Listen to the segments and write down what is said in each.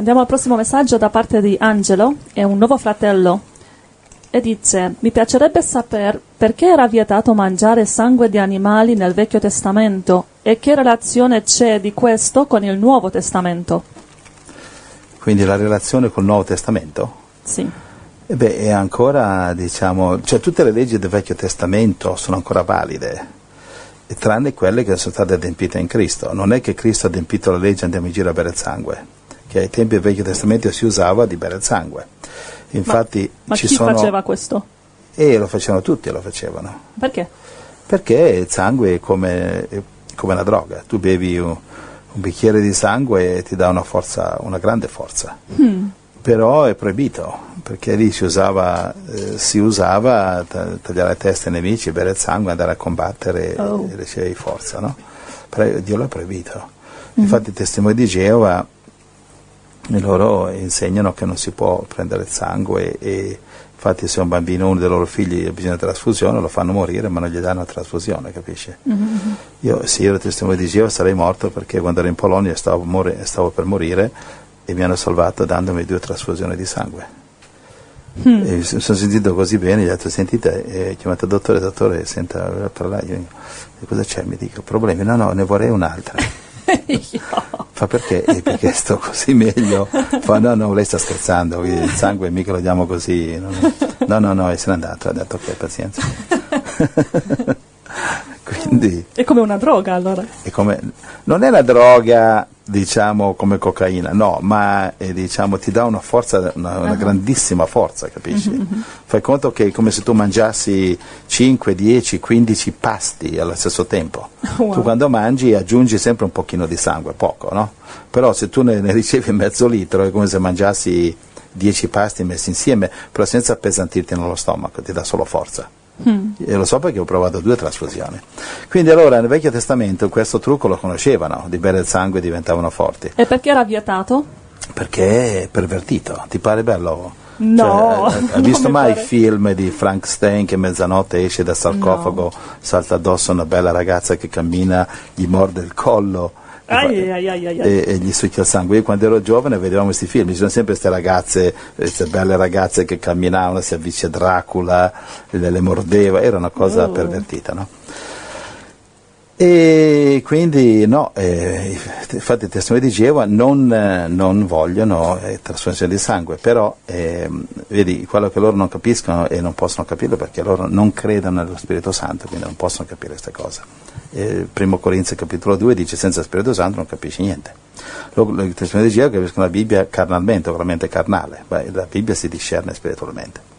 Andiamo al prossimo messaggio da parte di Angelo, è un nuovo fratello. E dice: Mi piacerebbe sapere perché era vietato mangiare sangue di animali nel Vecchio Testamento e che relazione c'è di questo con il Nuovo Testamento. Quindi la relazione col Nuovo Testamento? Sì. E beh, è ancora, diciamo, cioè tutte le leggi del Vecchio Testamento sono ancora valide, tranne quelle che sono state adempite in Cristo. Non è che Cristo ha adempito la legge e andiamo in giro a bere il sangue, che ai tempi del Vecchio Testamento si usava di bere il sangue. Infatti ma, ma ci chi sono... faceva questo? E lo facevano tutti, lo facevano. Perché? Perché il sangue è come, è come una droga. Tu bevi un, un, bicchiere di sangue e ti dà una forza, una grande forza. Hmm. Però è proibito, perché lì si usava, eh, si usava tagliare le teste ai nemici, bere il sangue, andare a combattere oh. e ricevevi forza, no? Dio l'ha proibito. Mm. Infatti i testimoni di Geova loro insegnano che non si può prendere il sangue e infatti se un bambino, uno dei loro figli ha bisogno di trasfusione lo fanno morire ma non gli danno la trasfusione, capisci? Mm-hmm. Io se io ero testimone di Geova sarei morto perché quando ero in Polonia stavo, mor- stavo per morire e mi hanno salvato dandomi due trasfusioni di sangue. Mm. mi sono sentito così bene, gli ho detto sentite, e ho chiamato il dottore, dottore senta parlare, io, cosa c'è? Mi dico problemi, no no ne vorrei un'altra. Fa perché? E perché sto così meglio? Fa no, no, lei sta scherzando, il sangue mica lo diamo così. No, no, no, e se n'è andato, ha detto ok, pazienza. Quindi, è come una droga allora? È come, non è una droga, diciamo, come cocaina, no, ma è, diciamo, ti dà una forza, una, una uh-huh. grandissima forza, capisci? Uh-huh. Fai conto che è come se tu mangiassi 5, 10, 15 pasti allo stesso tempo. Wow. Tu quando mangi aggiungi sempre un pochino di sangue, poco, no? Però se tu ne, ne ricevi mezzo litro è come se mangiassi 10 pasti messi insieme, però senza appesantirti nello stomaco, ti dà solo forza. Mm. E lo so perché ho provato due trasfusioni. Quindi allora nel Vecchio Testamento questo trucco lo conoscevano, di bere il sangue diventavano forti. E perché era vietato? Perché è pervertito, ti pare bello? No, cioè, hai visto mai il film di Frank Stein che mezzanotte esce dal sarcofago, no. salta addosso a una bella ragazza che cammina, gli morde il collo? Ai, ai, ai, e, e, gli succhia il sangue. Io quando ero giovane vedevamo questi film, ci sono sempre queste ragazze, queste belle ragazze che camminavano, si avvice Dracula, le, le mordeva, era una cosa Oh. pervertita, no? E quindi no, eh, infatti i testimoni di Geova non, eh, non vogliono eh, trasfusione di sangue, però ehm, vedi quello che loro non capiscono e non possono capirlo perché loro non credono nello Spirito Santo, quindi non possono capire queste cose. Eh, primo Corinzi capitolo 2 dice senza Spirito Santo non capisci niente. I testimoni di Geova capiscono la Bibbia carnalmente, veramente carnale, la Bibbia si discerne spiritualmente.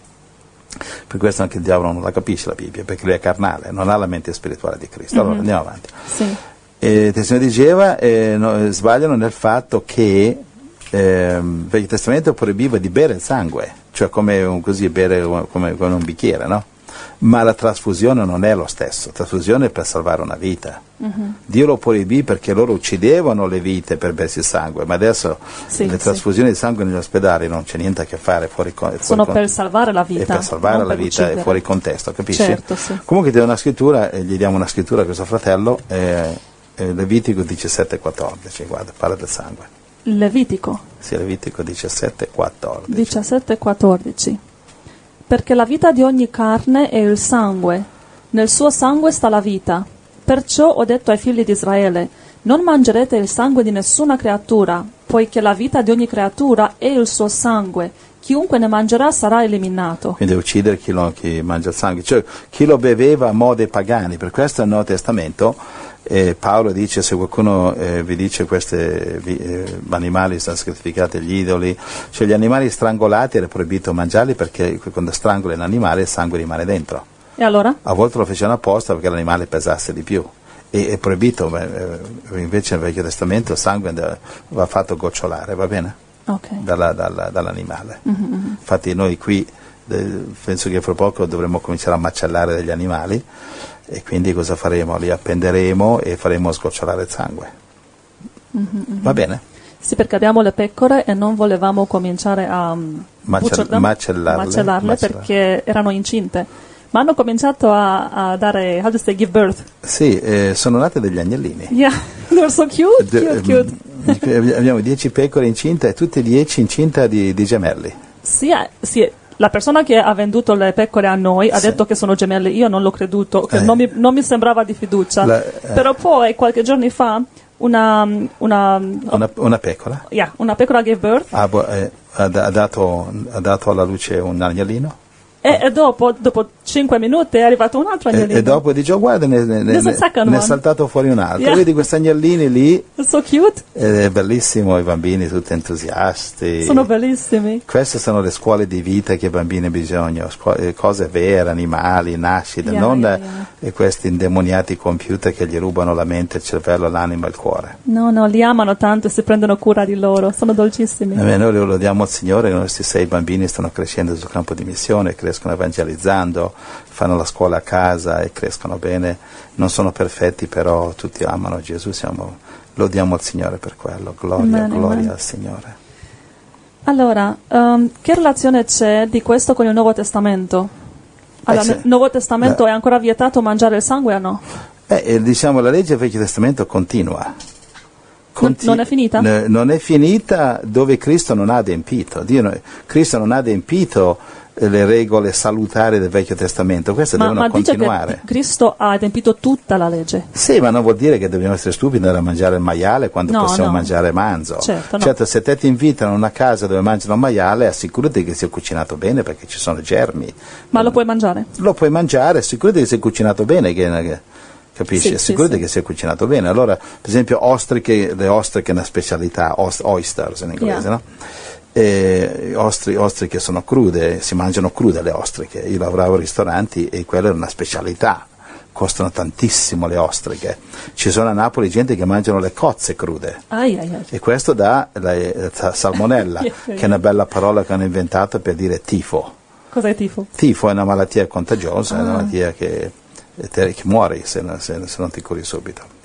Per questo anche il diavolo non la capisce la Bibbia, perché lui è carnale, non ha la mente spirituale di Cristo. Allora Mhm. andiamo avanti. Sì. E i testimoni di Geova eh, no, sbagliano nel fatto che ehm, il Vecchio Testamento proibiva di bere il sangue, cioè come un, così bere come, come un bicchiere, no? Ma la trasfusione non è lo stesso, la trasfusione è per salvare una vita. Mhm. Dio lo proibì perché loro uccidevano le vite per bersi il sangue, ma adesso Sì, le sì. trasfusioni di sangue negli ospedali non c'è niente a che fare fuori con Sono fuori per salvare la vita. e per salvare la per vita uccidere. è fuori contesto, capisci? Certo, sì. Comunque ti do una scrittura, e gli diamo una scrittura a questo fratello, eh, eh, Levitico 17,14, guarda, parla del sangue. Levitico Sì, Levitico 17,14. 17 14. Perché la vita di ogni carne è il sangue, nel suo sangue sta la vita. Perciò ho detto ai figli di Israele, non mangerete il sangue di nessuna creatura, poiché la vita di ogni creatura è il suo sangue. Chiunque ne mangerà sarà eliminato. Quindi uccidere chi, lo- chi mangia il sangue, cioè chi lo beveva a mo' dei pagani, per questo nel Nuovo Testamento eh, Paolo dice se qualcuno eh, vi dice questi animali sono sacrificati agli idoli, cioè gli animali strangolati era proibito mangiarli perché quando strangoli un animale il sangue rimane dentro. E allora? A volte lo facevano apposta perché l'animale pesasse di più. E è proibito, eh, invece nel Vecchio Testamento il sangue va fatto gocciolare, va bene? Ok. dalla- dalla- dall'animale. Infatti noi qui eh, penso che fra poco dovremo cominciare a macellare degli animali e quindi cosa faremo? Li appenderemo e faremo sgocciolare il sangue. Va bene? Sì, perché abbiamo le pecore e non volevamo cominciare a mm, Macel- bucciol- macellarle, macellarle macellarle. perché erano incinte. Ma hanno cominciato a, a dare, how do you say, give birth. Sì, eh, sono nate degli agnellini. Yeah, they're so cute, cute, cute. mm, Abbiamo 10 pecore incinte e tutte e 10 incinta di, di gemelli. Sì, eh, sì, la persona che ha venduto le pecore a noi ha Sì. detto che sono gemelle, io non l'ho creduto, Eh. non, mi, non mi sembrava di fiducia. La- eh. Però poi, qualche giorno fa, una, una, Una, una pecora yeah, una pecora gave birth ha, bo- eh, ha ha dato, ha dato alla luce un agnellino e, e dopo, dopo 5 minuti è arrivato un altro e, agnellino. e dopo dice oh, guarda ne, ne- ne- ne è one." saltato fuori un altro Yeah. vedi questi agnellini lì so cute, è bellissimo i bambini tutti entusiasti sono bellissimi. queste sono le scuole di vita che i bambini hanno bisogno scuo- eh, cose vere, animali, nascite Yeah, non yeah, eh, eh, questi indemoniati computer che gli rubano la mente, il cervello, l'anima e il cuore No, no, li amano tanto e si prendono cura di loro, sono dolcissimi. Eh, noi lo lodiamo al Signore i nostri sei bambini stanno crescendo sul campo di missione, crescono evangelizzando, fanno la scuola a casa e crescono bene. Non sono perfetti, però tutti amano Gesù, siamo, lodiamo il Signore per quello. Gloria, Amen, gloria amen. al Signore. Allora, ehm, che relazione c'è di questo con il Nuovo Testamento? Allora, Eh, sì. nel Nuovo Testamento Eh. è ancora vietato mangiare il sangue o no? Eh, e diciamo, la legge del Vecchio Testamento continua. Conti- non è finita? n- non è finita dove Cristo non ha adempito. Dio Cristo non ha adempito eh, le regole salutari del Vecchio Testamento, queste Ma, devono ma dice continuare. che Cristo ha adempito tutta la legge. Sì, ma non vuol dire che dobbiamo essere stupidi da mangiare il maiale quando No, possiamo no. mangiare manzo. Certo, no. se te ti invitano a una casa dove mangiano maiale, assicurati che sia cucinato bene perché ci sono germi. Ma lo puoi mangiare? Lo puoi mangiare, assicurati che sia cucinato bene, che- che- capisci? Sì, sì, assicurati sì. che sia cucinato bene. Allora, per esempio, ostriche, le ostriche è una specialità, os- oysters in inglese, Yeah. no? E ostri- ostriche sono crude, si mangiano crude le ostriche. Io lavoravo in ristoranti e quella era una specialità. Costano tantissimo le ostriche. Ci sono a Napoli gente che mangiano le cozze crude. Ai, ai, ai. E questo dà la, la salmonella, Yeah, che è una bella parola che hanno inventato per dire tifo. Cos'è tifo? Tifo è una malattia contagiosa, è una Ah. malattia che, che muori se, se- se non ti curi subito.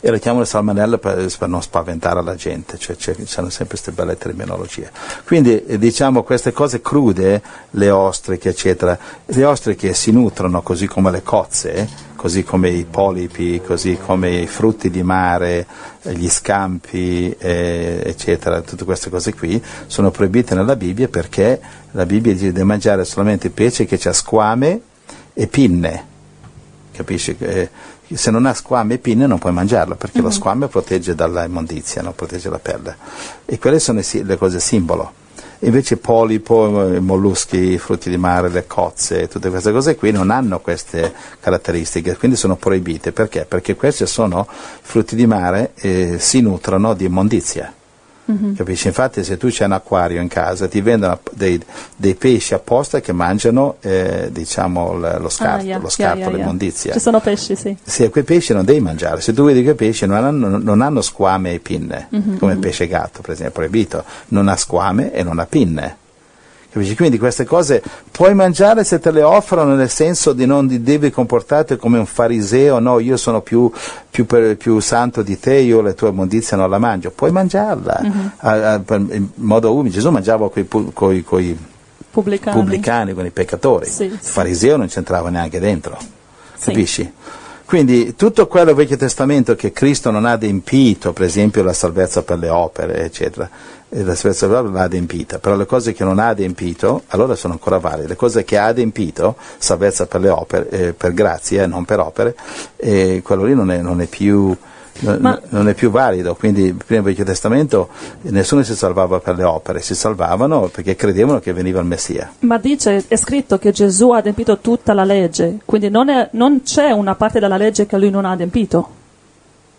E lo chiamano salmonella per, per non spaventare la gente, cioè c'è, c'hanno sempre queste belle terminologie. Quindi eh, diciamo queste cose crude, le ostriche eccetera, le ostriche si nutrono così come le cozze, così come i polipi, così come i frutti di mare, gli scampi eh, eccetera, tutte queste cose qui sono proibite nella Bibbia perché la Bibbia dice di mangiare solamente pesce che ha squame e pinne capisci? Eh, se non ha squame e pinne non puoi mangiarlo perché lo squame protegge dalla immondizia, non protegge la pelle. E quelle sono le cose simbolo. Invece polipo, eh, molluschi, frutti di mare, le cozze, tutte queste cose qui non hanno queste caratteristiche, quindi sono proibite. Perché? Perché questi sono frutti di mare e si nutrono di immondizia. Capisci? Infatti se tu c'è un acquario in casa ti vendono dei, dei pesci apposta che mangiano eh, diciamo, l- lo scarto, Ah, yeah, lo scarto, yeah, yeah. l'immondizia. Ci sono pesci, sì. Sì, quei pesci non devi mangiare. Se tu vedi quei pesci non hanno, non hanno squame e pinne, Mhm, come il pesce gatto, per esempio, proibito. Non ha squame e non ha pinne. Capisci? Quindi queste cose puoi mangiare se te le offrono nel senso di non di devi comportarti come un fariseo, no, io sono più, più, per- più santo di te, io le tue immondizie non la mangio. Puoi mangiarla Mhm. a- a- in modo umile. Gesù mangiava con i Pubblicani. pubblicani, con i peccatori. Sì, il fariseo non c'entrava neanche dentro. Sì. Capisci? Quindi tutto quello Vecchio Testamento che Cristo non ha adempito, per esempio la salvezza per le opere, eccetera, la salvezza per le opere l'ha adempita, però le cose che non ha adempito, allora sono ancora valide. Le cose che ha adempito, salvezza per le opere, eh, per grazie, eh, non per opere, eh, quello lì non è, non è più... non- Ma- non è più valido, quindi prima del Vecchio Testamento nessuno si salvava per le opere, si salvavano perché credevano che veniva il Messia. Ma dice, è scritto che Gesù ha adempito tutta la legge, quindi non, è- non c'è una parte della legge che lui non ha adempito.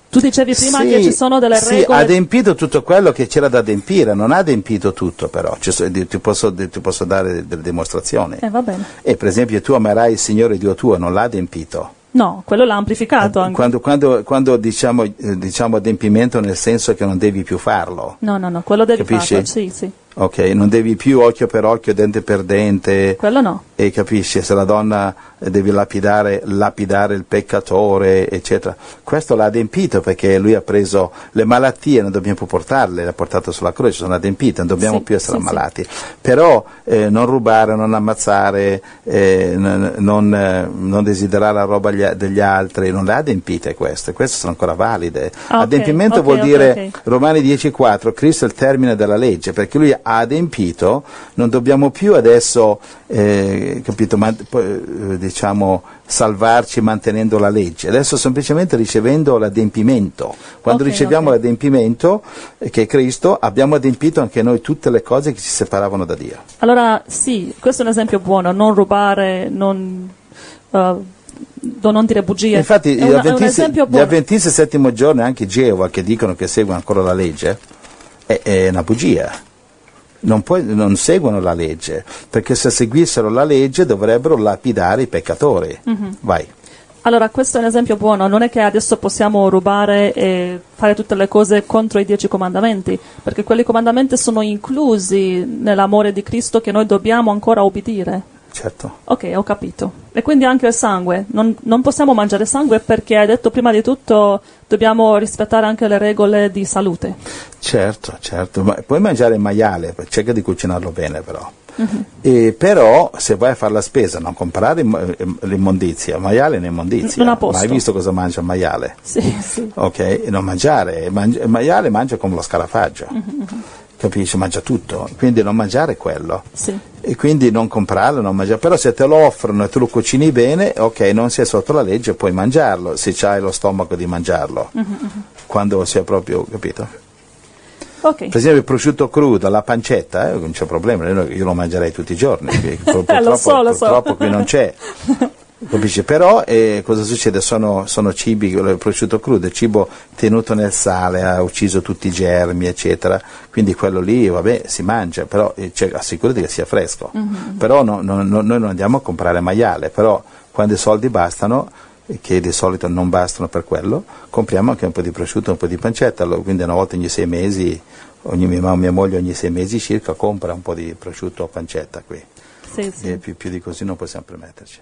Tu dicevi prima Sì, che ci sono delle sì, regole. ha adempito tutto quello che c'era da adempire, non ha adempito tutto però, Ci so- ti, posso, ti posso dare delle dimostrazioni. Eh, va bene. E per esempio tu amerai il Signore Dio tuo, non l'ha adempito. No, quello l'ha amplificato anche. Quando, quando, quando diciamo, eh, diciamo adempimento nel senso che non devi più farlo. No, no, no, quello devi Capisci? farlo, sì, sì. Ok, non devi più occhio per occhio, dente per dente. Quello no. E capisci, se la donna eh, deve lapidare, lapidare il peccatore, eccetera. Questo l'ha adempito perché lui ha preso le malattie, non dobbiamo più portarle, le ha portate sulla croce, sono adempite, non dobbiamo Sì, più essere sì, sì. ammalati. Però eh, non rubare, non ammazzare, eh, n- non, eh, non desiderare la roba gli- degli altri, non le ha adempite queste, queste sono ancora valide. Ah, ok, Adempimento ok, vuol ok, dire. Romani 10,4, Cristo è il termine della legge, perché lui ha adempito, non dobbiamo più adesso, eh, capito, man- eh, diciamo, salvarci mantenendo la legge, adesso semplicemente ricevendo l'adempimento. Quando Ok, riceviamo ok. l'adempimento, eh, che è Cristo, abbiamo adempito anche noi tutte le cose che ci separavano da Dio. Allora, sì, questo è un esempio buono, non rubare, non, do- non dire bugie. Infatti è, gli, una- avventisti, gli avventisti settimo giorno anche Geova che dicono che seguono ancora la legge, è, è una bugia. Non, puoi- non seguono la legge, perché se seguissero la legge dovrebbero lapidare i peccatori. Mhm. Vai. Allora, questo è un esempio buono, non è che adesso possiamo rubare e fare tutte le cose contro i dieci comandamenti, perché quelli comandamenti sono inclusi nell'amore di Cristo che noi dobbiamo ancora obbedire. Certo. Ok, ho capito. E quindi anche il sangue. Non, non possiamo mangiare sangue perché hai detto prima di tutto dobbiamo rispettare anche le regole di salute. Certo, certo, ma puoi mangiare il maiale, cerca di cucinarlo bene però. E però se vai a fare la spesa, non comprare im- im- l'immondizia, il maiale è un'immondizia. Non. Ma hai visto cosa mangia il maiale? Sì, sì. Ok, e non mangiare, mangi- il maiale mangia come lo scarafaggio, capisci? Mangia tutto, quindi non mangiare quello. Sì. E quindi non comprarlo, non mangiare. Però se te lo offrono e tu lo cucini bene, ok, non sei sotto la legge, puoi mangiarlo, se hai lo stomaco di mangiarlo. Quando sia proprio, capito? Ok. Per esempio il prosciutto crudo, la pancetta, eh, non c'è problema, io lo mangerei tutti i giorni, perché pur- Eh, lo purtroppo, so, lo so. purtroppo qui non c'è. Capisci? Però eh, cosa succede? Sono, sono cibi, il prosciutto crudo è cibo tenuto nel sale, ha ucciso tutti i germi, eccetera, quindi quello lì, vabbè, si mangia, però eh, cioè, assicurati che sia fresco. Però no- no- no- noi non andiamo a comprare maiale, però quando i soldi bastano, e che di solito non bastano per quello, compriamo anche un po' di prosciutto, un po' di pancetta, quindi una volta ogni sei mesi, ogni, mia, mia moglie ogni sei mesi circa compra un po' di prosciutto o pancetta qui, Sì, sì. e più, più di così non possiamo permetterci.